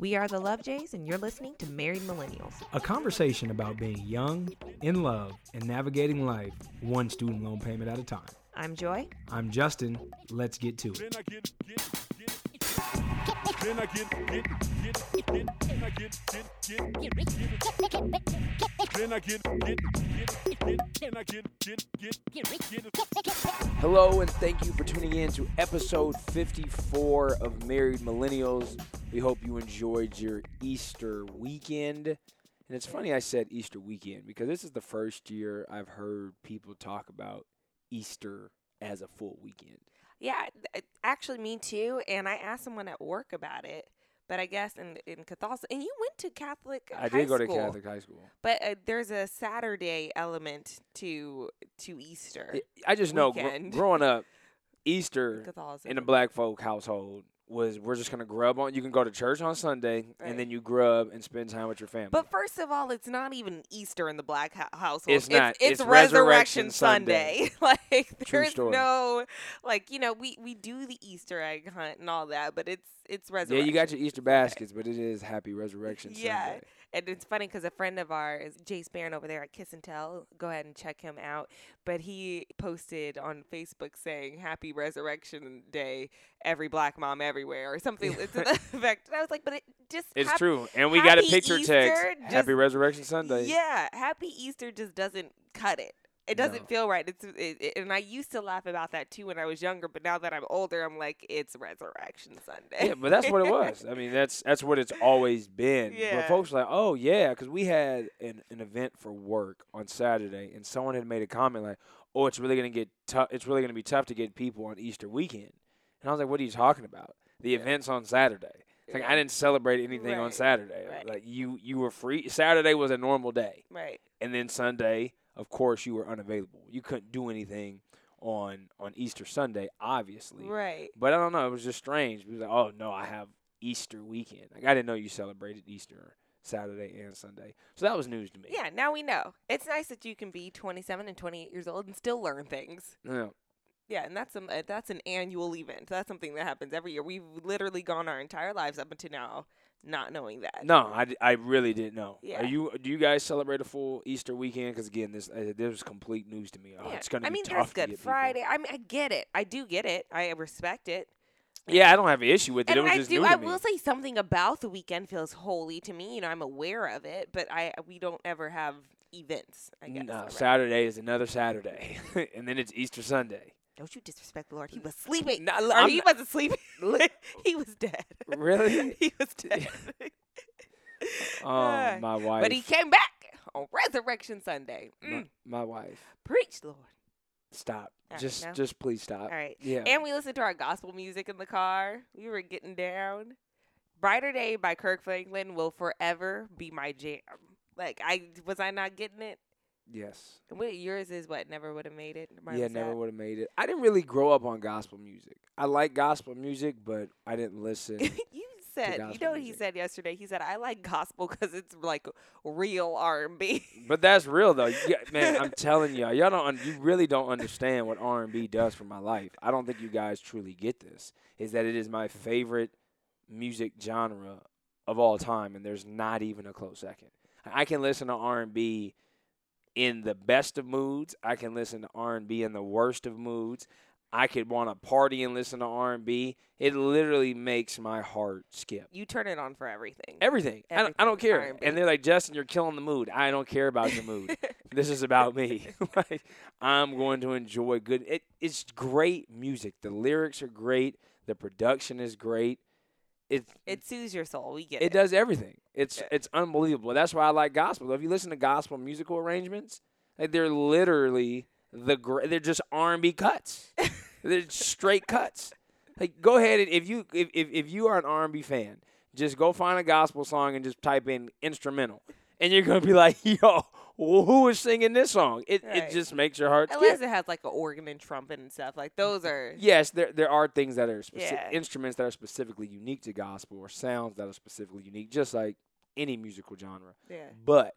We are the Love Jays, and you're listening to Married Millennials. A conversation about being young, in love, and navigating life one student loan payment at a time. I'm Joy. I'm Justin. Let's get to it. Hello, and thank you for tuning in to episode 54 of Married Millennials. We hope you enjoyed your Easter weekend. And it's funny I said Easter weekend because this is the first year I've heard people talk about Easter as a full weekend. Yeah, actually, me too. And I asked someone at work about it. But I guess in, in Catholicism, and you went to Catholic I high did go to school, Catholic high school. But uh, there's a Saturday element to to Easter. I- I just know gr- growing up, Easter in a black folk household was we're just gonna grub on. You can go to church on Sunday Right. and then you grub and spend time with your family. But first of all, it's not even Easter in the black hou- household. It's not. It's, It's Resurrection, Resurrection Sunday. like True there's no, like you know, we we do the Easter egg hunt and all that, but it's it's Resurrection. yeah, you got your Easter baskets, but it is Happy Resurrection Yeah. Sunday. And it's funny because a friend of ours, Jay Sparron over there at Kiss and Tell, go ahead and check him out. But he posted on Facebook saying "Happy Resurrection Day, every black mom everywhere" or something to the effect. And I was like, but it just It's true, and we got a picture text. Easter Happy Resurrection Sunday. Yeah, Happy Easter just doesn't cut it. It doesn't No. feel right. It's it, it- and I used to laugh about that too when I was younger, but now that I'm older, I'm like, it's Resurrection Sunday. Yeah, but that's what it was. I mean, that's that's what it's always been. Yeah. But folks were like, oh yeah, because we had an, an event for work on Saturday, and someone had made a comment like, oh, it's really gonna get tough. It's really gonna be tough to get people on Easter weekend. And I was like, what are you talking about? The Yeah. event's on Saturday. It's like. I didn't celebrate anything on Saturday. right. Like you, you were free. Saturday was a normal day. right. and then Sunday, of course, you were unavailable. You couldn't do anything on on Easter Sunday, obviously. Right. But I don't know. It was just strange. It was like, oh no, I have Easter weekend. Like I didn't know you celebrated Easter Saturday and Sunday. So that was news to me. Yeah, now we know. It's nice that you can be 27 and 28 years old and still learn things. Yeah. Yeah, and that's some uh, that's an annual event. That's something that happens every year. We've literally gone our entire lives up until now not knowing that. No, I, I really didn't know. Yeah. Are you? Do you guys celebrate a full Easter weekend? Because again, this uh, this was complete news to me. Oh, Yeah. it's gonna I be mean, there's to Good get people. Friday. I mean, I get it. I do get it. I respect it. Yeah, I don't have an issue with it. And it was I just do. new I me. will say something about the weekend feels holy to me. You know, I'm aware of it, but I we don't ever have events. I guess. no. Saturday is another Saturday, and then it's Easter Sunday. Don't you disrespect the Lord? He was sleeping. Nah, or I'm he not- wasn't sleeping. he was dead. Really? he was dead. Oh, Uh, my wife. but he came back on Resurrection Sunday. my, Mm. my wife. Preach, Lord. Stop. All right, just no? just please stop. All right. Yeah. And we listened to our gospel music in the car. We were getting down. Brighter Day by Kirk Franklin will forever be my jam. Like I was I not getting it? Yes. And what yours is what never would have made it. Yeah, never would have made it. I didn't really grow up on gospel music. I like gospel music, but I didn't listen. you said you know what he said yesterday. He said I like gospel because it's like real R and B. but that's real though. You, man, I'm telling y'all, y'all don't. Un- you really don't understand what R&B does for my life. I don't think you guys truly get this. Is that it is my favorite music genre of all time, and there's not even a close second. I can listen to R&B in the best of moods. I can listen to R&B in the worst of moods. I could want to party and listen to R&B. It literally makes my heart skip. You turn it on for everything. Everything. I, don't, I don't care. R&B. And they're like, Justin, you're killing the mood. I don't care about your mood. this is about me. like, I'm going to enjoy good. It, it's great music. The lyrics are great. The production is great. It it soothes your soul. We get it. it does everything. It's Yeah. it's unbelievable. That's why I like gospel. If you listen to gospel musical arrangements, like they're literally the gr- they're just R and B cuts. they're straight cuts. Like go ahead and if you if, if if you are an R and B fan, just go find a gospel song and just type in instrumental, and you're gonna be like, yo, well, who is singing this song? It Right. it just makes your heart skip. Unless it has like an organ and trumpet and stuff. Like those are Yes, there there are things that are speci- Yeah. instruments that are specifically unique to gospel or sounds that are specifically unique, just like any musical genre. yeah. But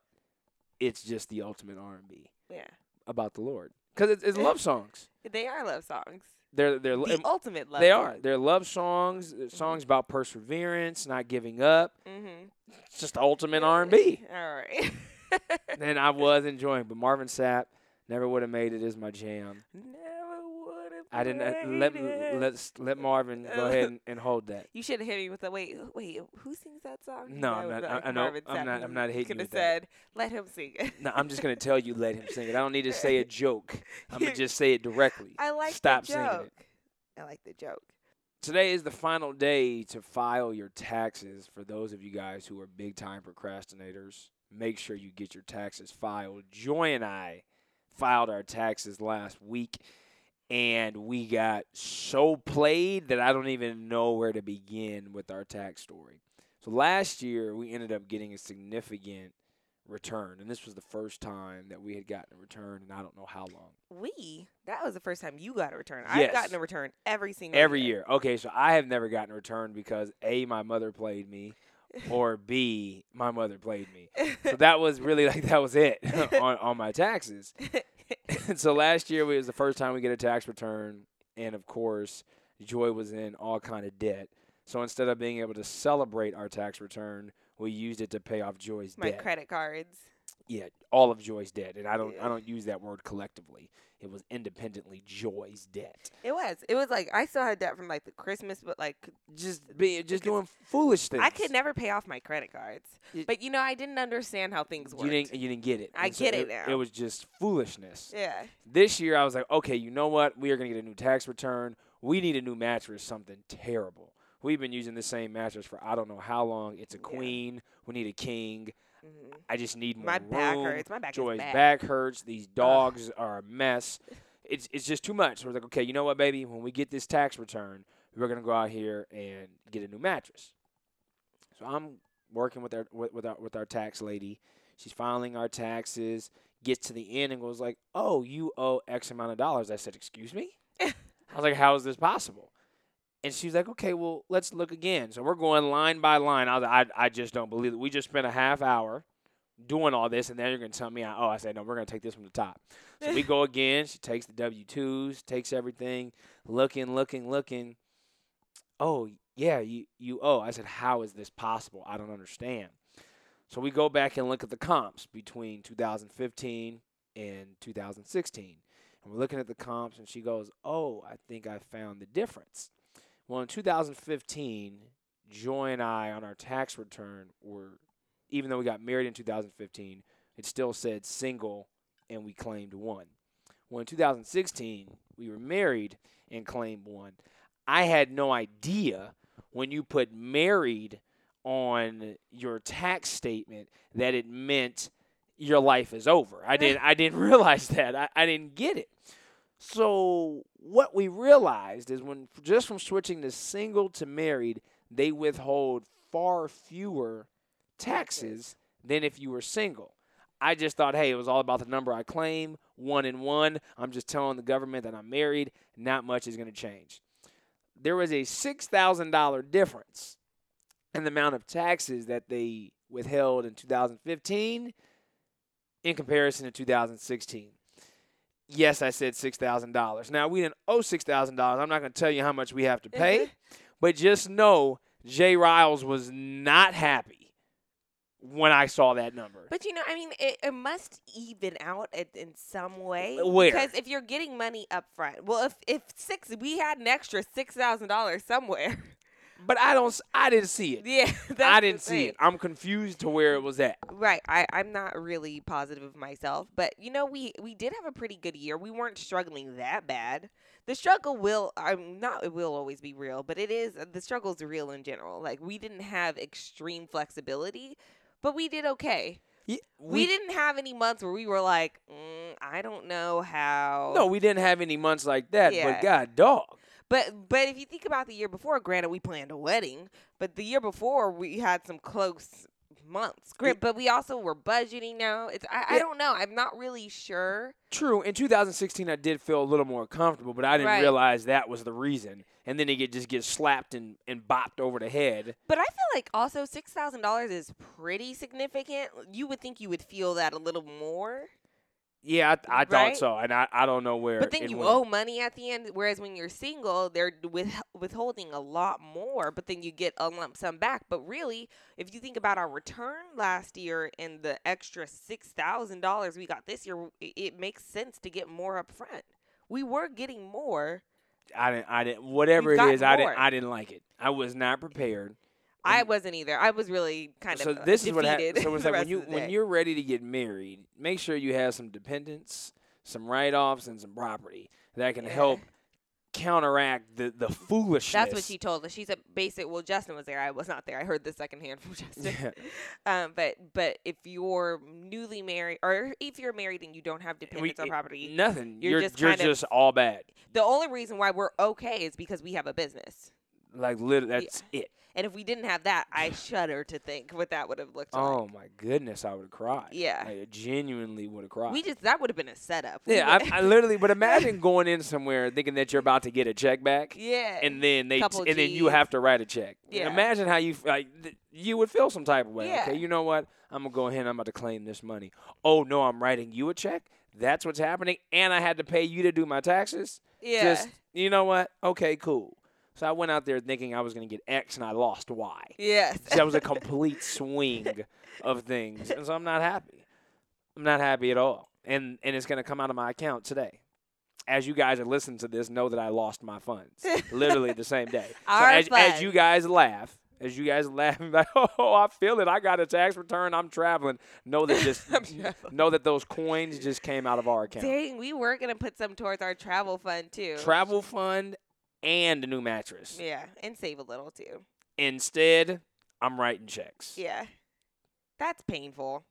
it's just the ultimate R and B Yeah. about the Lord because it's, it's love songs. They are love songs. they're they're the ultimate love. they are they're love songs, uh, songs about perseverance, not giving up. Mm-hmm. It's just the ultimate R&B. All right. and I was enjoying, but Marvin Sapp never would have made it as my jam. Never would have. I didn't uh, let let let Marvin go ahead and, and hold that. You should have hit me with the wait. Wait, who sings that song? No, I'm not- I- I know- I'm not- I'm not hitting you Could have with that. said, "Let him sing it." No, I'm just gonna tell you, let him sing it. I don't need to say a joke. I'm gonna just say it directly. I like Stop the singing it. I like the joke. Today is the final day to file your taxes for those of you guys who are big time procrastinators. Make sure you get your taxes filed. Joy and I filed our taxes last week and we got so played that I don't even know where to begin with our tax story. So last year we ended up getting a significant return and this was the first time that we had gotten a return and I don't know how long. We. That was the first time you got a return. I've gotten a return every single Every year. Okay, so I have never gotten a return because A, my mother played me, or B, my mother played me. So that was really like that was it on, on my taxes. and so last year was the first time we get a tax return, and of course, Joy was in all kind of debt. So instead of being able to celebrate our tax return, we used it to pay off Joy's My debt. credit cards. Yeah, all of Joy's debt, and I don't Yeah. I don't use that word collectively. It was independently Joy's debt. It was. It was like I still had debt from like the Christmas, but like Just being just doing foolish things. I could never pay off my credit cards. Y- But you know, I didn't understand how things worked. You didn't you didn't get it. I so get it now. It was just foolishness. Yeah. This year I was like, okay, you know what? We are gonna get a new tax return. We need a new mattress, something terrible. We've been using the same mattress for I don't know how long. It's a Yeah. queen. We need a king. Hmm I just need more My back hurts. My back Joy's bad. back hurts. These dogs are a mess. It's it's just too much. So we're like, okay, you know what, baby? When we get this tax return, we're gonna go out here and get a new mattress. So I'm working with our with, with our with our tax lady. She's filing our taxes. Gets to the end and goes like, "Oh, you owe X amount of dollars." I said, "Excuse me." I was like, "How is this possible?" And she's like, "Okay, well, let's look again." So we're going line by line. I was like, "I, I just don't believe it." We just spent a half hour doing all this, and then you're gonna tell me, "Oh," I said, "No, we're gonna take this from the top." So we go again. She takes the W twos, takes everything, looking, looking, looking. Oh yeah, you you owe. I said, "How is this possible? I don't understand." So we go back and look at the comps between 2015 and 2016. And we're looking at the comps, and she goes, Oh, I think I found the difference. Well, in 2015, Joy and I on our tax return were, even though we got married in 2015, it still said single and we claimed one. Well, in 2016, we were married and claimed one. I had no idea when you put married on your tax statement that it meant your life is over. I didn't I didn't realize that. I, I didn't get it. So what we realized is when just from switching to single to married, they withhold far fewer taxes than if you were single. I just thought, hey, it was all about the number I claim, one and one. I'm just telling the government that I'm married. Not much is going to change. There was a $6,000 difference in the amount of taxes that they withheld in 2015 in comparison to 2016. Yes, I said $6,000. Now, we didn't owe $6,000. I'm not going to tell you how much we have to pay, mm-hmm. but just know Jay Riles was not happy when I saw that number. But you know, I mean, it, it must even out in, in some way. Uh, where? Because if you're getting money up front, well, if if six, we had an extra six thousand dollars somewhere. But I don't. I didn't see it. yeah, I didn't see it. I'm confused to where it was at. Right. I, I'm not really positive of myself, but you know, we we did have a pretty good year. We weren't struggling that bad. The struggle will I'm not it will always be real, but it is the struggle's real in general. Like we didn't have extreme flexibility, but we did okay. Yeah, We, didn't have any months where we were like, mm, I don't know how. No, we didn't have any months like that. Yeah. But God, dog. But but if you think about the year before, granted we planned a wedding, but the year before we had some close months. Grant, but we also were budgeting now. It's I, I Yeah. don't know. I'm not really sure. True. In 2016, I did feel a little more comfortable, but I didn't Right. realize that was the reason. And then he get just get slapped and, and bopped over the head. But I feel like also six thousand dollars is pretty significant. You would think you would feel that a little more. Yeah, I, I thought Right? so, and I, I don't know where. But then you went. owe money at the end. Whereas when you're single, they're with, withholding a lot more, but then you get a lump sum back. But really, if you think about our return last year and the extra six thousand dollars we got this year, it, it makes sense to get more up front. We were getting more. I didn't. I didn't. Whatever it is, I didn't. I didn't like it. I was not prepared. I wasn't either. I was really kind so of so this is what happens. So it's like when you when you're ready to get married, make sure you have some dependents, some write-offs, and some property that can Yeah. help counteract the the foolishness. That's what she told us. She said, "Basic." Well, Justin was there. I was not there. I heard this secondhand from Justin. um, but but if you're newly married, or if you're married and you don't have We- dependents on it- property, Nothing. You're You're just you're kind of- just all bad. the only reason why we're okay is because we have a business. Like literally, that's it. And if we didn't have that, I shudder to think what that would have looked Oh like. Oh my goodness, I would have cried. Yeah. I genuinely would have cried. We just that would have been a setup. We yeah, I, I literally. But imagine going in somewhere thinking that you're about to get a check back. yeah. and then they Couple and then you have to write a check. Yeah. Imagine how you like th- you would feel some type of way. Yeah. Okay, you know what? I'm gonna go ahead. and I'm about to claim this money. Oh no, I'm writing you a check. That's what's happening, and I had to pay you to do my taxes. yeah. Just you know what? Okay, cool. So I went out there thinking I was gonna get X, and I lost Y. yes. So that was a complete swing of things, and so I'm not happy. I'm not happy at all, and and it's gonna come out of my account today. As you guys are listening to this, know that I lost my funds literally the same day. So Our as, as you guys laugh, as you guys laugh, like, oh, I feel it. I got a tax return. I'm traveling. Know that just know that those coins just came out of our account. Dang, we were gonna put some towards our travel fund too. Travel fund and a new mattress. Yeah, and save a little too. Instead, I'm writing checks. Yeah. That's painful.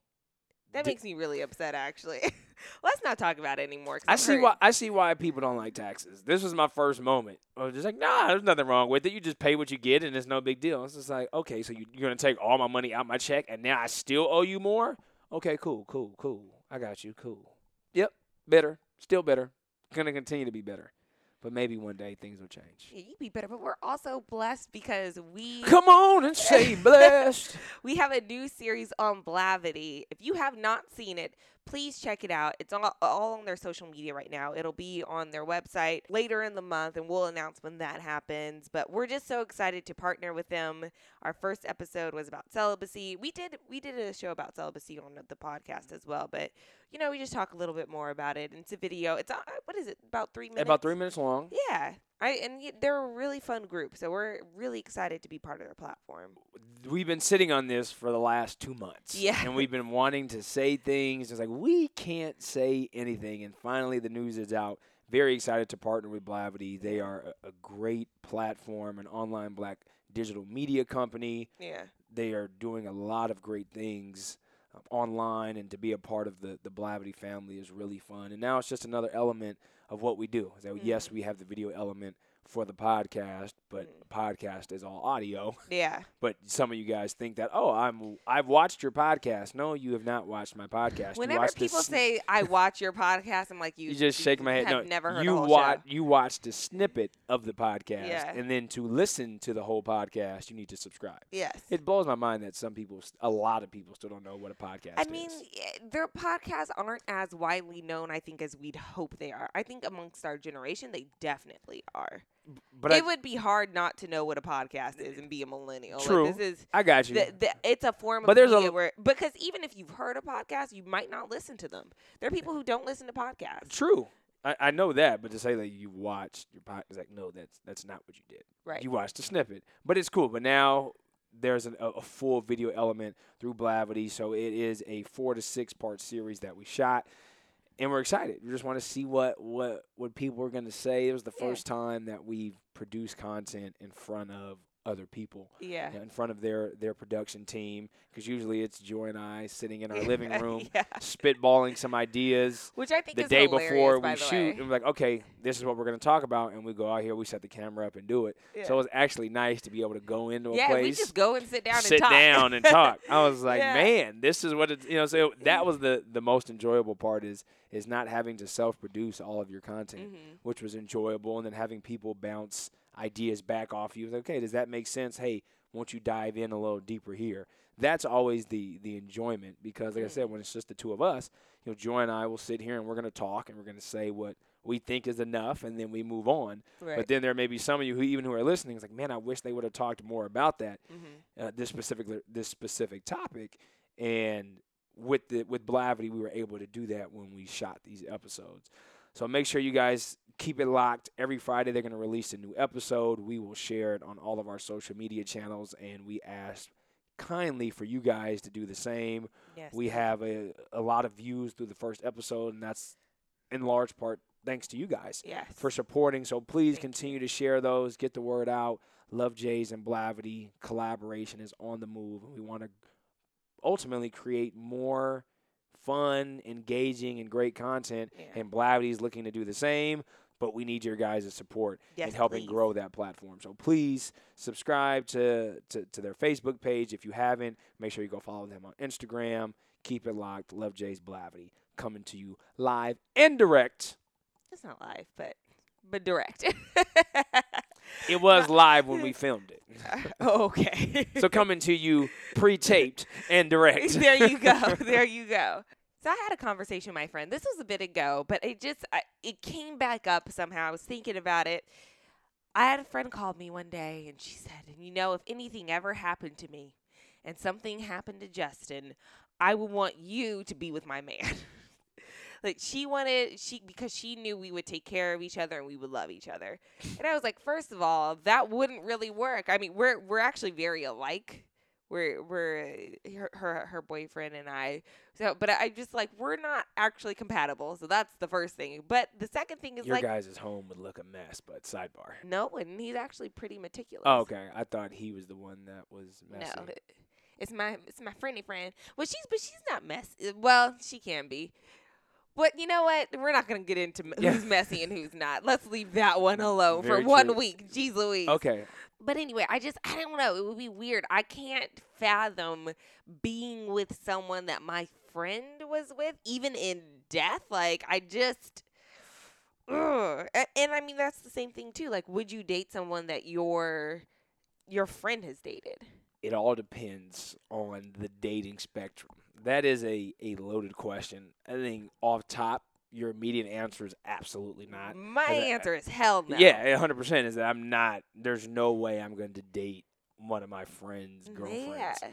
That Di- makes me really upset actually. Let's not talk about it anymore. I I'm see hurt. why I see why people don't like taxes. This was my first moment. I was just like, nah, there's nothing wrong with it. You just pay what you get, and it's no big deal. It's just like, okay, so you, you're gonna take all my money out my check, and now I still owe you more. Okay, cool, cool, cool. I got you. Cool. Yep, better, still better. Gonna continue to be better, but maybe one day things will change. Yeah, you'd be better, but we're also blessed because we Come on and say blessed. we have a new series on Blavity. If you have not seen it, please check it out. It's all, all on their social media right now. It'll be on their website later in the month, and we'll announce when that happens. But we're just so excited to partner with them. Our first episode was about celibacy. We did we did a show about celibacy on the podcast as well, but you know we just talk a little bit more about it. It's a video. It's uh, what is it? About three minutes. About three minutes long. Yeah. I and they're a really fun group, so we're really excited to be part of their platform. we've been sitting on this for the last two months. Yeah. And we've been wanting to say things. It's like we can't say anything. And finally the news is out. Very excited to partner with Blavity. They are a, a great platform, an online black digital media company. Yeah. They are doing a lot of great things um, online, and to be a part of the the Blavity family is really fun. And now it's just another element of what we do. Is that yes, we have the video element for the podcast, but mm. podcast is all audio. Yeah. But some of you guys think that oh, I'm I've watched your podcast. No, you have not watched my podcast. Whenever people sn- say I watch your podcast, I'm like you. you just shake my head. No, never heard you watch you watched a snippet of the podcast, Yeah. and then to listen to the whole podcast, you need to subscribe. Yes. It blows my mind that some people, a lot of people, still don't know what a podcast is. I mean, yeah, their podcasts aren't as widely known, I think, as we'd hope they are. I think amongst our generation, they definitely are. But it I, would be hard not to know what a podcast is and be a millennial. True. Like, this is I got you. the, the, it's a form of But there's a- media where because even if you've heard a podcast, you might not listen to them. There are people who don't listen to podcasts. True. I, I know that, but to say that you watched your podcast, like no, that's that's not what you did. Right. You watched a snippet, but it's cool. But now there's an, a, a full video element through Blavity, so it is a four to six part series that we shot, and we're excited. We just want to see what what what people are going to say. It was the Yeah. first time that we've produced content in front of other people. yeah. In front of their their production team, because usually it's Joy and I sitting in our living room, yeah. spitballing some ideas Which I think the day before we shoot, and we're like, okay, this is what we're going to talk about, and we go out here, we set the camera up and do it. So it was actually nice to be able to go into a yeah, place, we just go and sit down sit and talk. down and talk. I was like, Yeah. man, this is what it, you know. So that was the the most enjoyable part is is not having to self produce all of your content, Mhm. which was enjoyable, and then having people bounce ideas back off you. Like, okay, does that make sense? Hey. Won't you dive in a little deeper here? That's always the the enjoyment because, like I said, when it's just the two of us, you know, Joy and I will sit here and we're gonna talk and we're gonna say what we think is enough, and then we move on. Right. But then there may be some of you who even who are listening is like, man, I wish they would have talked more about that mm-hmm. uh, this specific this specific topic, and with the with Blavity, we were able to do that when we shot these episodes. So make sure you guys keep it locked. Every Friday they're going to release a new episode. We will share it on all of our social media channels, and we ask kindly for you guys to do the same. Yes. We have a a lot of views through the first episode, and that's in large part thanks to you guys yes. for supporting. So please Thank you. continue to share those, get the word out. Love Jays and Blavity collaboration is on the move, and we want to ultimately create more fun, engaging, and great content. Yeah. And Blavity is looking to do the same. But we need your guys' support Yes, in helping please. grow that platform. So please subscribe to, to, to their Facebook page if you haven't. Make sure you go follow them on Instagram. Keep it locked. Love Jay's Blavity coming to you live and direct. It's not live, but but direct. It was live when we filmed it. oh, okay. So coming to you pre-taped and direct. there you go. There you go. So I had a conversation with my friend. This was a bit ago, but it just I, it came back up somehow. I was thinking about it. I had a friend called me one day and she said, "And you know, if anything ever happened to me and something happened to Justin, I would want you to be with my man." like she wanted she because she knew we would take care of each other and we would love each other. And I was like, first of all, that wouldn't really work. I mean, we're we're actually very alike. We're we're uh, her her, her boyfriend and I. So, but I just like we're not actually compatible. So that's the first thing. But the second thing is Your like guys' home would look a mess, but sidebar. no, and he's actually pretty meticulous. Oh, okay. I thought he was the one that was messy. No, it's my it's my friendly friend. Well, she's but she's not messy. Uh, well, she can be. But you know what? We're not gonna get into who's messy and who's not. Let's leave that one alone Very for one true. week. Jeez Louise. Okay. But anyway, I just I don't know. It would be weird. I can't fathom being with someone that my friend was with, even in death. Like I just. Ugh. And, and I mean that's the same thing too. Like, would you date someone that your your friend has dated? It all depends on the dating spectrum. That is a, a loaded question. I think off top, your immediate answer is absolutely not. My a- answer is hell no. Yeah, hundred percent is that I'm not. There's no way I'm going to date one of my friends' girlfriends. Yeah.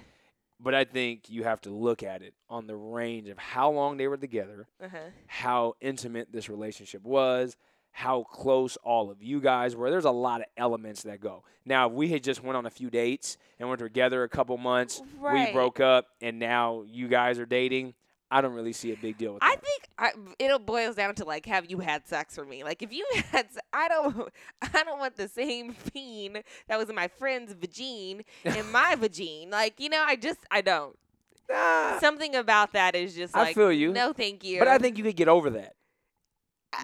But I think you have to look at it on the range of how long they were together, Uh-huh. how intimate this relationship was, how close all of you guys were. There's a lot of elements that go. Now, if we had just went on a few dates and were together a couple months, Right. we broke up, and now you guys are dating. I don't really see a big deal with I that. I think I, it boils down to like, have you had sex for me? Like, if you had, I don't, I don't want the same fiend that was in my friend's vagine in my vagine. Like, you know, I just, I don't. Nah, Something about that is just I feel you. No, thank you. but I think you could get over that.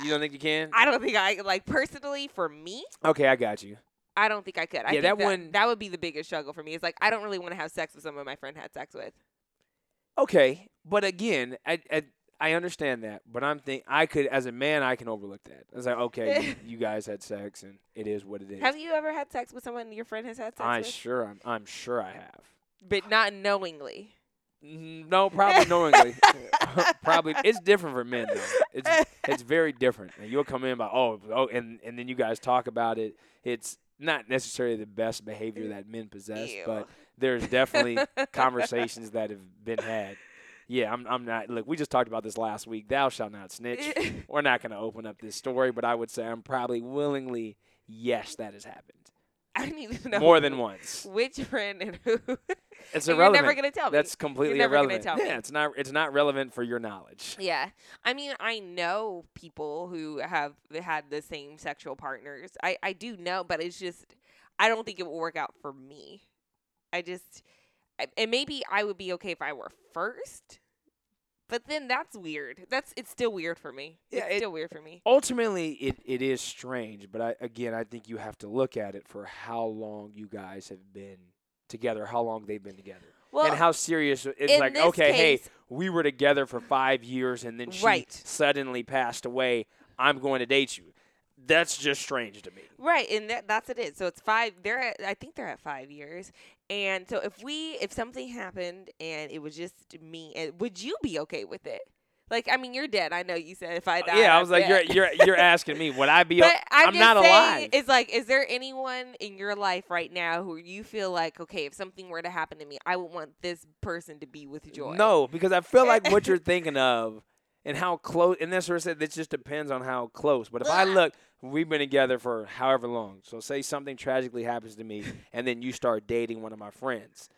You don't think you can? I don't think I like personally for me. Okay, I got you. I don't think I could. I Yeah, think that that one- that would be the biggest struggle for me. It's like I don't really want to have sex with someone my friend had sex with. Okay, but again, I, I I understand that, but I'm think I could as a man I can overlook that. I was like, okay, you, you guys had sex and it is what it is. Have you ever had sex with someone your friend has had sex I with? sure I'm I'm sure I have. but not knowingly. Mm, No, probably knowingly. probably it's different for men though. It's it's very different. And you'll come in by oh oh and and then you guys talk about it. It's not necessarily the best behavior that men possess, Ew. but there's definitely conversations that have been had. Yeah, I'm I'm not look, we just talked about this last week. Thou shalt not snitch. We're not gonna open up this story, but I would say I'm probably willingly yes, that has happened. I need to know More than once. Which friend and who? It's And irrelevant. You're never gonna tell me. That's completely never gonna irrelevant. tell me. yeah, it's not it's not relevant for your knowledge. Yeah. I mean, I know people who have had the same sexual partners. I, I do know, but it's just, I don't think it will work out for me. I just, I- and maybe I would be okay if I were first, but then that's weird. That's, it's still weird for me. Yeah, it's it- still weird for me. ultimately it, it is strange but I, again i think you have to look at it for how long you guys have been together how long they've been together Well, and how serious it's like okay hey we were together for five years and then she Right. suddenly passed away i'm going to date you that's just strange to me Right, and that, that's it is. So it's five. They're at, I think they're at five years, And so if we if something happened and it was just me, and would you be okay with it? Like I mean, you're dead. I know you said if I uh, die. yeah, I I'm was like, dead. you're you're you're asking me, would I be? But I'm, I'm not saying, alive. It's like, is there anyone in your life right now who you feel like, okay, if something were to happen to me, I would want this person to be with joy? No, because I feel like what you're thinking of and how close, and that's what I said, it just depends on how close. But if I look, we've been together for however long. So say something tragically happens to me, and then you start dating one of my friends.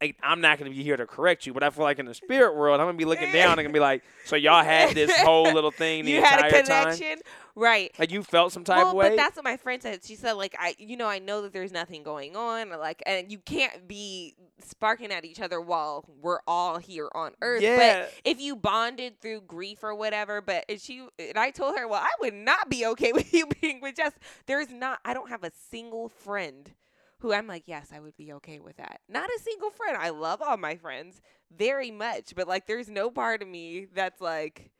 Like, I'm not going to be here to correct you, but I feel like in the spirit world, I'm going to be looking down and going to be like, so y'all had this whole little thing the you had entire a time? Right? Like, you felt some type well, of way? but that's what my friend said. She said, like, I, you know, I know that there's nothing going on, or like, and you can't be sparking at each other while we're all here on Earth. yeah. But if you bonded through grief or whatever, but and she and I told her, well, I would not be okay with you being with Jess. There's not. I don't have a single friend who I'm like, yes, I would be okay with that. Not a single friend. I love all my friends very much, but like, there's no part of me that's like,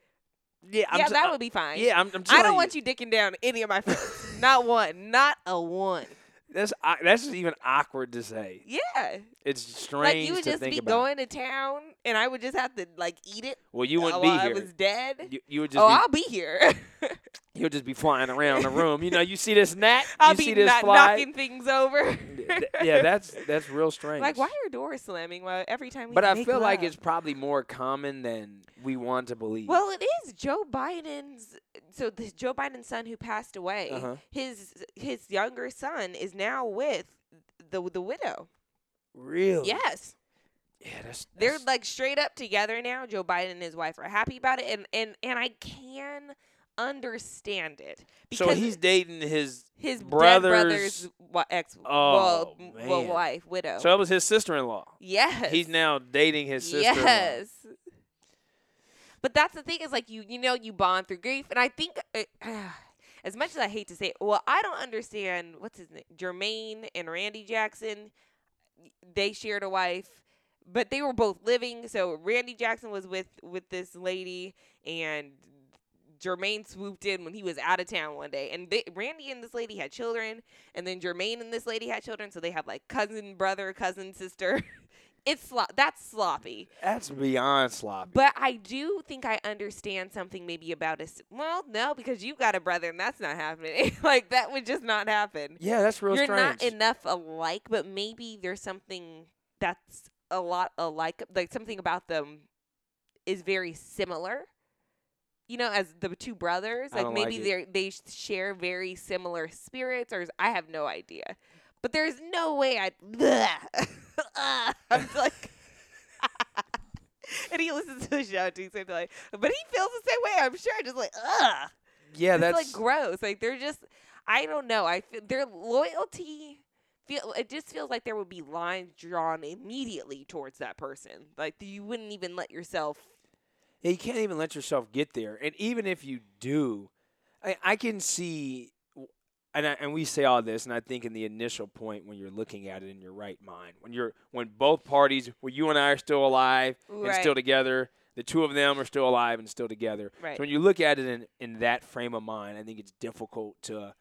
yeah, I'm yeah, t- that I- would be fine. Yeah, I'm, I'm I don't you. want you dicking down any of my friends. not one. Not a one. That's, au- that's just even awkward to say. Yeah. It's strange Like you would just be about. going to town and I would just have to like eat it well, you wouldn't be I here. was dead. You, you would just oh, be I'll be here. You'll just be flying around the room. You know, you see this gnat, I'll you be see this not fly. knocking things over. Yeah, that's that's real strange. like why are doors slamming well, every time we but I feel like it's probably more common than we want to believe. Well, it is Joe Biden's. So the Joe Biden's son who passed away, Uh-huh. his his younger son is now with the the widow. really? Yes, Yeah, that's, they're like straight up together now. Joe Biden and his wife are happy about it, and and and I can understand it so because he's dating his. his brother's- brother's ex oh, well, well, wife widow. So it was his sister-in-law. yes, He's now dating his sister-in-law. Yes. But that's the thing is like you you know you bond through grief and I think eh, it, as much as I hate to say it, well I don't understand what's his name Jermaine and Randy Jackson they shared a wife but they were both living so Randy Jackson was with with this lady and Jermaine swooped in when he was out of town one day, and they, Randy and this lady had children, and then Jermaine and this lady had children, so they have like cousin, brother, cousin, sister. it's slo- that's sloppy. That's beyond sloppy. But I do think I understand something maybe about us. Well, no, because you've got a brother and that's not happening. like that would just not happen. yeah, that's real You're strange. not enough alike, but maybe there's something that's a lot alike. Like something about them is very similar. You know, as the two brothers, like maybe like they they share very similar spirits, or I have no idea. But there's no way I'm like. and he listens to the show too, so like, but he feels the same way. I'm sure, just like, ugh. yeah, it's that's like gross. Like they're just, I don't know. I feel their loyalty. Feel it just feels like there would be lines drawn immediately towards that person. Like you wouldn't even let yourself. Yeah, you can't even let yourself get there. And even if you do, I, I can see, and I, and we say all this, and I think in the initial point when you're looking at it in your right mind, when you're when both parties, where you and I are still alive and still together, the two of them are still alive and still together. Right. So when you look at it in in that frame of mind, I think it's difficult to uh,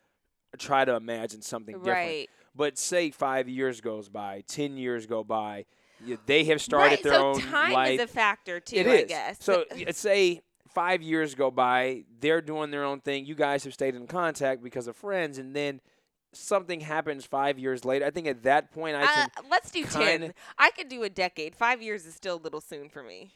try to imagine something different. Right. But say five years goes by, ten years go by, they have started right. their so own time life. is a factor too. It I is. guess. So say five years go by, they're doing their own thing. You guys have stayed in contact because of friends, and then something happens five years later. I think at that point I can. uh, let's do ten. I could do a decade. Five years is still a little soon for me.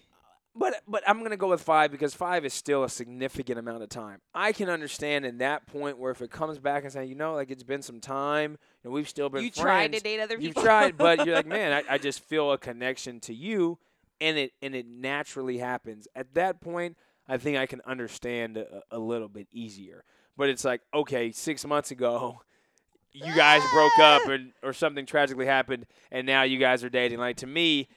but but I'm gonna go with five because five is still a significant amount of time. I can understand in that point where if it comes back and saying, you know, like it's been some time and we've still been you friends. tried to date other You've tried, but you're like, man, I, I just feel a connection to you, and it and it naturally happens. At that point, I think I can understand a, a little bit easier. But it's like, okay, six months ago, you guys broke up, and or something tragically happened, and now you guys are dating. Like to me,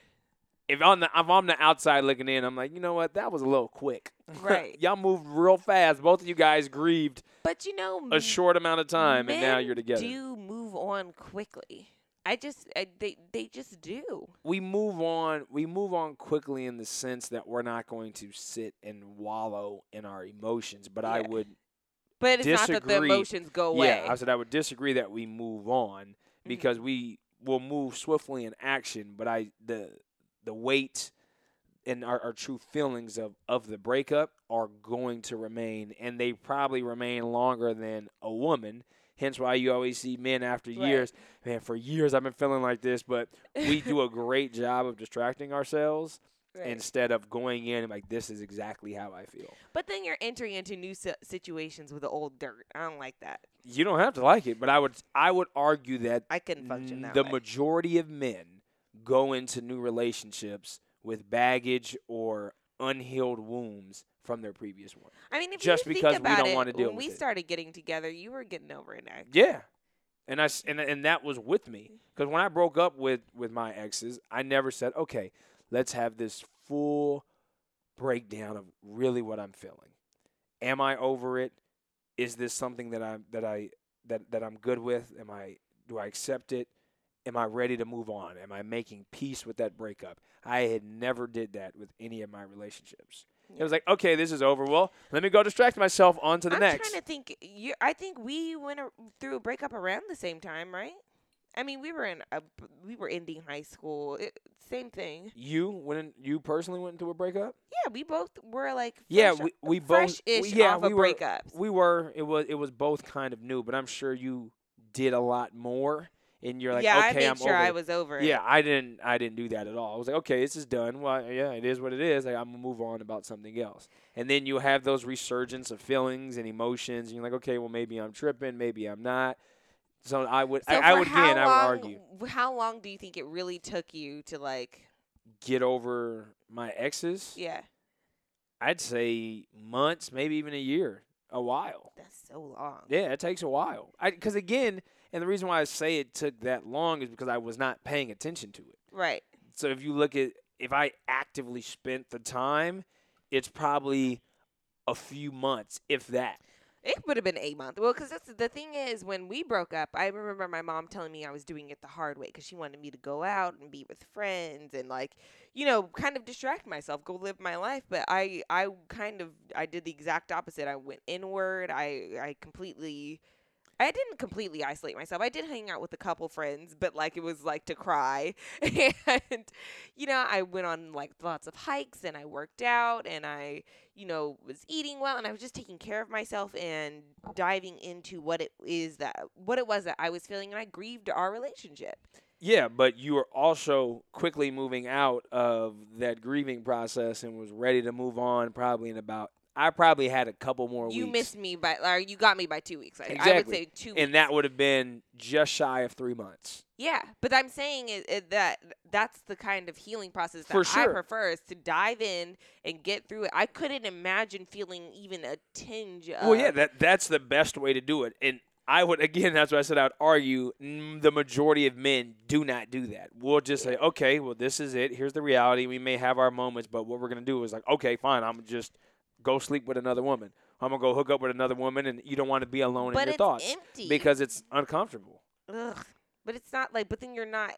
if I'm the if I'm the outside looking in, I'm like, you know what, that was a little quick. Right. Y'all moved real fast. Both of you guys grieved but you know, a short amount of time, and now you're together. Do move on quickly. I just I, they they just do. we move on we move on quickly in the sense that we're not going to sit and wallow in our emotions but i would But it's not that the Disagree. emotions go away. yeah i said i would disagree that we move on Mm-hmm. because we will move swiftly in action, but I the the weight and our, our true feelings of, of the breakup are going to remain, and they probably remain longer than a woman. Hence, why you always see men after Right. years. Man, for years I've been feeling like this, but we do a great job of distracting ourselves Right. instead of going in and like this is exactly how I feel. But then you're entering into new situations with the old dirt. I don't like that. You don't have to like it, but I would I would argue that I can't function that the way. majority of men go into new relationships with baggage or unhealed wounds from their previous one. I mean, if just you because think we don't wanna deal when with we it. started getting together, you were getting over an ex. Yeah. And I and and that was with me because when I broke up with with my exes, I never said, "Okay, let's have this full breakdown of really what I'm feeling. Am I over it? Is this something that I'm that I that that I'm good with? Am I do I accept it? Am I ready to move on? Am I making peace with that breakup? I had never did that with any of my relationships. It was like, okay, this is over. Well, let me go distract myself on to the next. I'm trying to think. You, I think we went a, through a breakup around the same time, right? I mean, we were in a, we were ending high school. It, same thing. You went you personally went into a breakup? Yeah, we both were like Yeah, we we both we- yeah, we were breakups. we were it was it was both kind of new, but I'm sure you did a lot more and you're like yeah, I okay, made am sure over I was over it. Yeah, I didn't I didn't do that at all. I was like, okay, this is done. Well, yeah, it is what it is. Like, I'm gonna move on about something else. And then you have those resurgence of feelings and emotions, and you're like, okay, well maybe I'm tripping, maybe I'm not. So I would So I, I would again I would argue How long do you think it really took you to like? get over my exes. Yeah, I'd say months, maybe even a year, a while. that's so long. Yeah, it takes a while. Because again, and the reason why I say it took that long is because I was not paying attention to it. Right. So if you look at if I actively spent the time, it's probably a few months, if that. It would have been eight months. Well, because the thing is, when we broke up, I remember my mom telling me I was doing it the hard way because she wanted me to go out and be with friends and like, you know, kind of distract myself, go live my life. But I, I kind of, I did the exact opposite. I went inward. I, I completely. I didn't completely isolate myself. I did hang out with a couple friends, but like it was like to cry. and you know, I went on like lots of hikes and I worked out and I, you know, was eating well and I was just taking care of myself and diving into what it is that what it was that I was feeling and I grieved our relationship. Yeah, but you were also quickly moving out of that grieving process and was ready to move on probably in about I probably had a couple more weeks. You weeks. missed me by or you got me by 2 weeks. I, I would say 2 weeks. and that would have been just shy of 3 months. Yeah, but I'm saying is, is that that's the kind of healing process that For I prefer is to dive in and get through it. I couldn't imagine feeling even a tinge of Well, yeah, that that's the best way to do it. And I would again, that's why I said I would argue the majority of men do not do that. We'll just say, okay, well, this is it. Here's the reality. We may have our moments, but what we're gonna do is like, okay, fine. I'm just go sleep with another woman. I'm gonna go hook up with another woman, and you don't want to be alone but in your it's thoughts empty because it's uncomfortable. Ugh. But it's not like. But then you're not.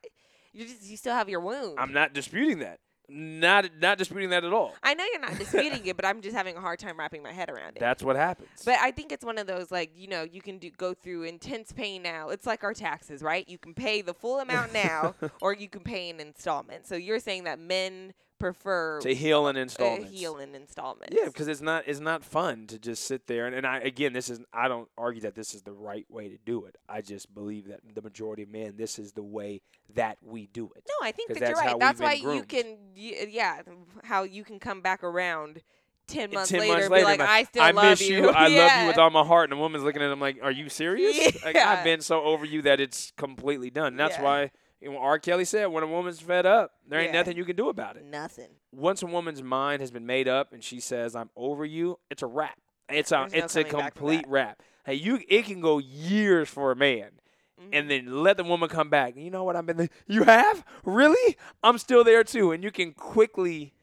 You just you still have your wound. I'm not disputing that. Not not disputing that at all. I know you're not disputing it, but I'm just having a hard time wrapping my head around it. That's what happens. but I think it's one of those like you know you can do go through intense pain now. It's like our taxes, right? You can pay the full amount now, or you can pay in installments. So you're saying that men prefer to heal in installments. heal in installments. Yeah, because it's not it's not fun to just sit there and, and I again this is I don't argue that this is the right way to do it. I just believe that the majority of men this is the way that we do it. No, I think that you're that's right. That's why you can, yeah, how you can come back around ten months 10 later months and later, be like, I still I love miss you. I love you with all my heart. And the woman's looking at him like, "Are you serious?" Like I've been so over you that it's completely done. That's Yeah. why know, R. Kelly said, "When a woman's fed up, there ain't Yeah. nothing you can do about it." Nothing. Once a woman's mind has been made up and she says, "I'm over you," it's a wrap. It's a There's no it's a back from complete wrap. Hey, you it can go years for a man. Mhm. and then let the woman come back. You know what? I've been. the, You have really? I'm still there too, and you can quickly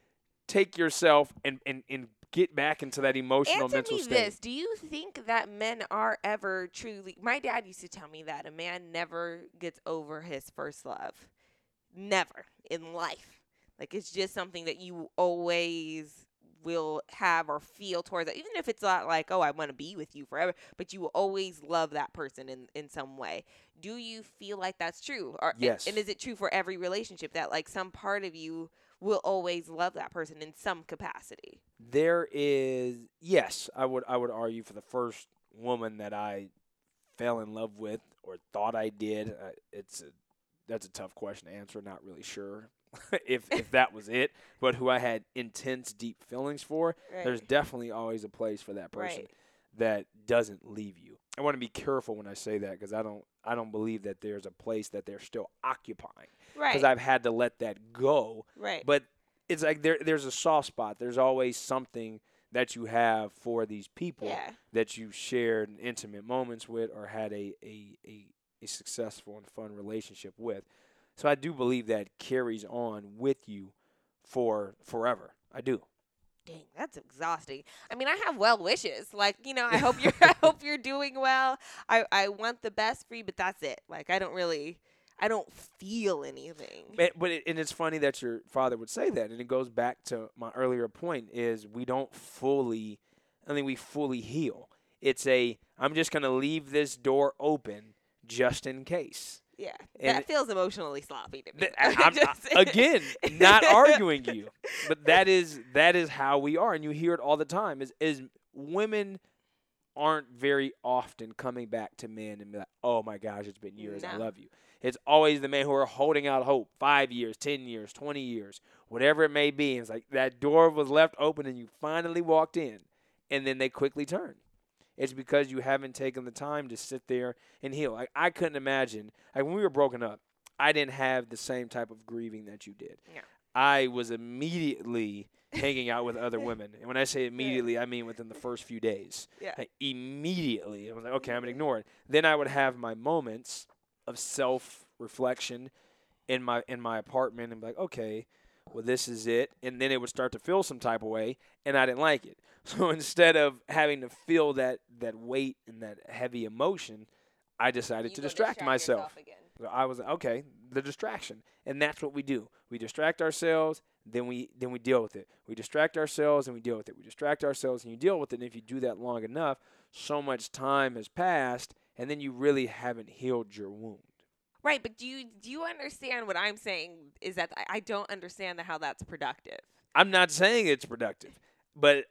take yourself and and, and get back into that emotional Answer mental me state. this: Do you think that men are ever truly? My dad used to tell me that a man never gets over his first love, never in life. Like it's just something that you always will have or feel towards it, even if it's not like, oh, I want to be with you forever, but you will always love that person in, in some way. Do you feel like that's true? Or, and- Yes. And, is it true for every relationship that like some part of you will always love that person in some capacity? There is yes, I would I would argue for the first woman that I fell in love with or thought I did. Uh, it's a, that's a tough question to answer. Not really sure if if that was it, but who I had intense, deep feelings for. There's definitely always a place for that person Right. that doesn't leave you. I want to be careful when I say that because I don't I don't believe that there's a place that they're still occupying right. because I've had to let that go right. but it's like there there's a soft spot. There's always something that you have for these people yeah. that you shared intimate moments with or had a, a, a, a successful and fun relationship with. So I do believe that carries on with you for forever. I do. Dang, that's exhausting. I mean, I have well wishes. Like, you know, I hope you're I hope you're doing well. I I want the best for you, but that's it. Like, I don't really I don't feel anything. But, but it, and it's funny that your father would say that, and it goes back to my earlier point: is we don't fully, I think we fully heal. It's a I'm just gonna leave this door open just in case. Yeah. and that it- feels emotionally sloppy to me. I- I'm, Just- I- again, not arguing you, but that is that is how we are, and you hear it all the time. Is is women aren't very often coming back to men and be like, "Oh my gosh, it's been years. I love you." It's always the men who are holding out hope, five years, ten years, twenty years, whatever it may be. And it's like that door was left open, and you finally walked in, and then they quickly turn. It's because you haven't taken the time to sit there and heal. Like I couldn't imagine. Like when we were broken up, I didn't have the same type of grieving that you did. Yeah. I was immediately hanging out with other women, and when I say immediately, I mean within the first few days. Yeah. Like immediately, I was like, okay, I'm gonna ignore it. Then I would have my moments of self reflection in my in my apartment and be like, okay, well this is it, and then it would start to feel some type of way, and I didn't like it. So instead of having to feel that that weight and that heavy emotion, I decided You to go distract, myself. I was okay, the distraction, and that's what we do. We distract ourselves, then we then we deal with it. We distract ourselves and we deal with it. We distract ourselves and you deal with it. And if you do that long enough, so much time has passed, and then you really haven't healed your wound. Right, but do you do you understand what I'm saying? Is that I, I don't understand how that's productive. I'm not saying it's productive, but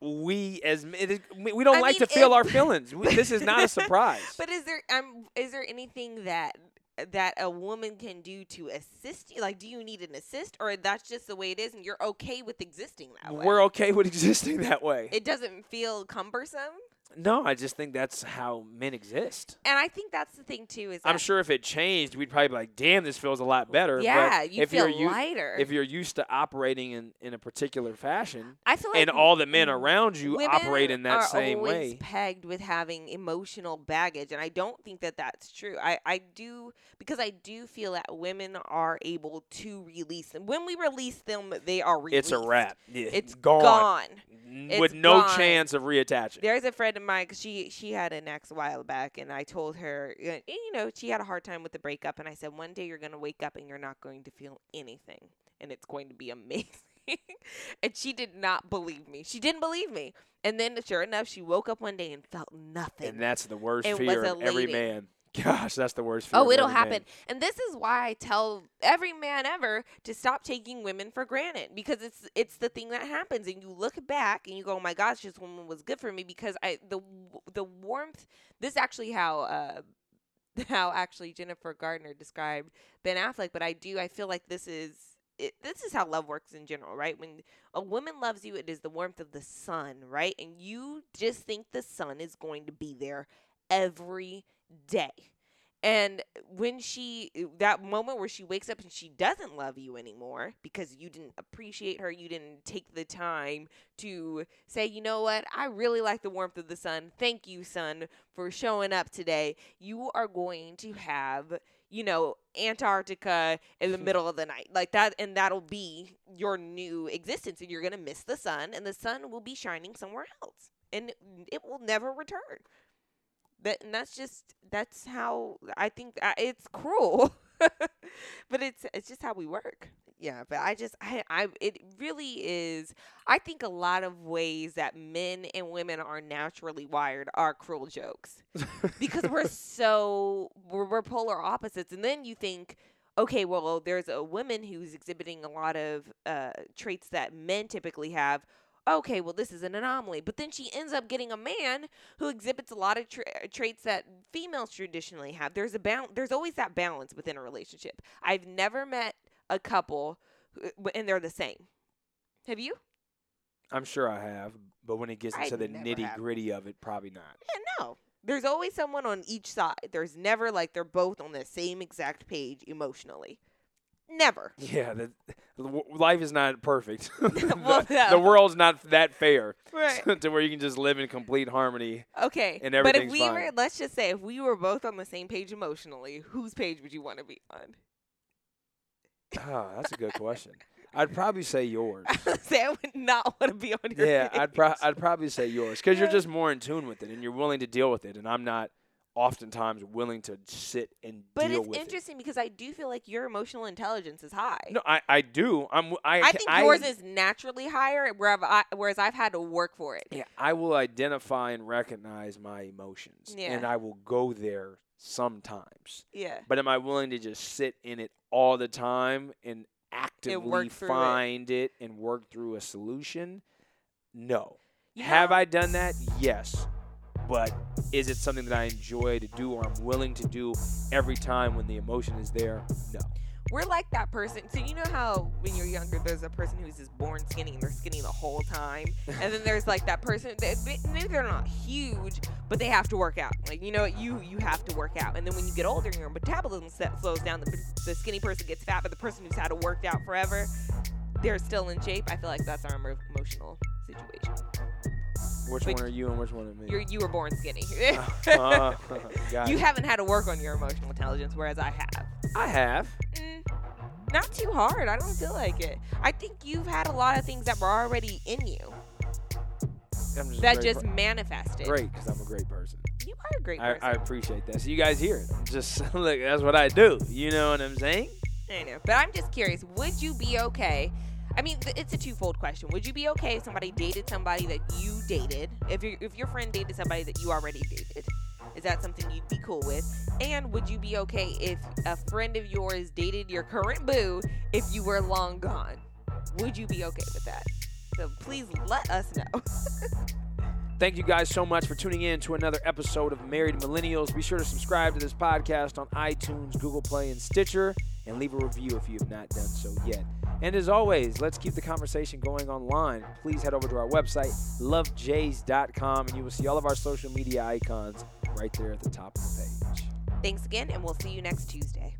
we as men- it is, we we don't I like mean, to feel it- our feelings. We, this is not a surprise. But is there um is there anything that that a woman can do to assist you? Like, do you need an assist, or that's just the way it is, and you're okay with existing that way? We're okay with existing that way. it doesn't feel cumbersome, no, I just think that's how men exist. and I think that's the thing too. Is I'm sure if it changed, we'd probably be like, "Damn, this feels a lot better." Yeah, but you if feel you're u- lighter. if you're used to operating in, in a particular fashion, I feel like and all the men around you operate in that same way, pegged with having emotional baggage and i don't think that that's true i i do because i do feel that women are able to release them when we release them they are released it's a wrap. Yeah, it's gone, gone It's with no gone. chance of reattaching. there's a friend of mine 'cause she she had an ex a while back and i told her you know she had a hard time with the breakup and i said one day you're going to wake up and you're not going to feel anything and it's going to be amazing. And she did not believe me. She didn't believe me. And then sure enough she woke up one day and felt nothing. and that's the worst It fear of every man. Gosh, that's the worst. Oh, it'll happen. man. And this is why I tell every man ever to stop taking women for granted because it's it's the thing that happens and you look back and you go, "Oh my gosh, this woman was good for me because I the the warmth this is actually how uh how actually Jennifer Garner described Ben Affleck, but I do I feel like this is it, this is how love works in general, right? When a woman loves you, it is the warmth of the sun, right? And you just think the sun is going to be there every day. And when she, that moment where she wakes up and she doesn't love you anymore because you didn't appreciate her, you didn't take the time to say, you know what, I really like the warmth of the sun. Thank you, sun, for showing up today. You are going to have, you know, Antarctica in the middle of the night. Like that, and that'll be your new existence. And you're going to miss the sun, and the sun will be shining somewhere else. And it will never return. That and that's just that's how I think uh, it's cruel, but it's it's just how we work. yeah, but I just I I it really is I think a lot of ways that men and women are naturally wired are cruel jokes. because we're so we're, we're polar opposites and then you think okay, well there's a woman who's exhibiting a lot of uh traits that men typically have. Okay, well this is an anomaly. But then she ends up getting a man who exhibits a lot of tra- uh, traits that females traditionally have. There's a bal- there's always that balance within a relationship. I've never met a couple who- uh, and they're the same. Have you? I'm sure I have, but when it gets I into the nitty gritty of it, probably not. Yeah, no. There's always someone on each side. There's never like they're both on the same exact page emotionally. Never. Yeah, the, life is not perfect. Well, the, no. the world's not that fair Right. to where you can just live in complete harmony. Okay. And but if we fine. were, let's just say, if we were both on the same page emotionally, whose page would you want to be on? Oh, that's a good question. I'd probably say yours. I would say I would not want to be on your yeah, page. I'd pro- I'd probably say yours because you're just more in tune with it and you're willing to deal with it, and I'm not oftentimes willing to sit and But deal it's with interesting because I do feel like your emotional intelligence is high. No, I, I do. I'm I I think yours is naturally higher, whereas I, whereas I've had to work for it. Yeah, I will identify and recognize my emotions, and I will go there sometimes. Yeah. But am I willing to just sit in it all the time and actively through it. find it. and work through a solution? No. You Have know- I done that? Yes. But is it something that I enjoy to do or I'm willing to do every time when the emotion is there? No. We're like that person. So you know how when you're younger, there's a person who's just born skinny and they're skinny the whole time, and then there's like that person that maybe they're not huge, but they have to work out. Like you know, you you have to work out, and then when you get older, your metabolism set, slows down. The, the skinny person gets fat, but the person who's had to work out forever, they're still in shape. I feel like that's our emotional situation. Which one are you and which one are me? You're you were born skinny. Uh, you it. haven't had to work on your emotional intelligence, whereas I have. I have. Mm, not too hard. I don't feel like it. I think you've had a lot of things that were already in you just that just per- manifested. great because I'm a great person. You are a great I, person. I appreciate that. So you guys hear it. I'm just look. That's what I do. You know what I'm saying? I, know. But I'm just curious. Would you be okay? I mean, it's a twofold question. Would you be okay if somebody dated somebody that you dated? If your if your friend dated somebody that you already dated, is that something you'd be cool with? And would you be okay if a friend of yours dated your current boo if you were long gone? Would you be okay with that? So please let us know. Thank you guys so much for tuning in to another episode of Married Millennials. Be sure to subscribe to this podcast on iTunes, Google Play, and Stitcher, and leave a review if you have not done so yet. And as always, let's keep the conversation going online. Please head over to our website, lovejays.com, and you will see all of our social media icons right there at the top of the page. Thanks again, and we'll see you next Tuesday.